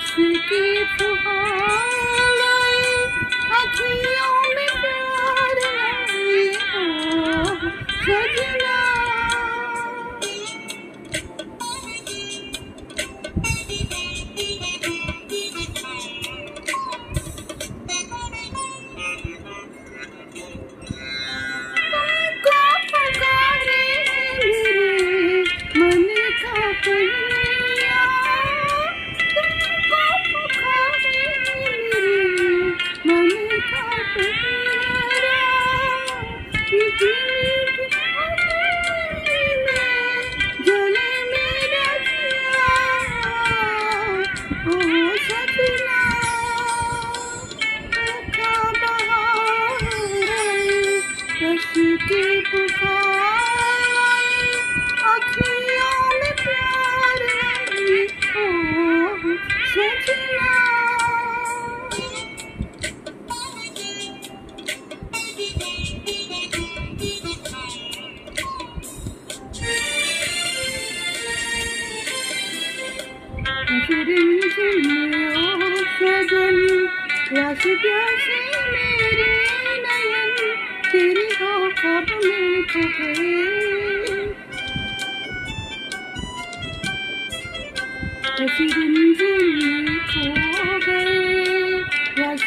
是第一 प्यास प्यासे मेरे नयन तेरी हो कब में खो गए प्यास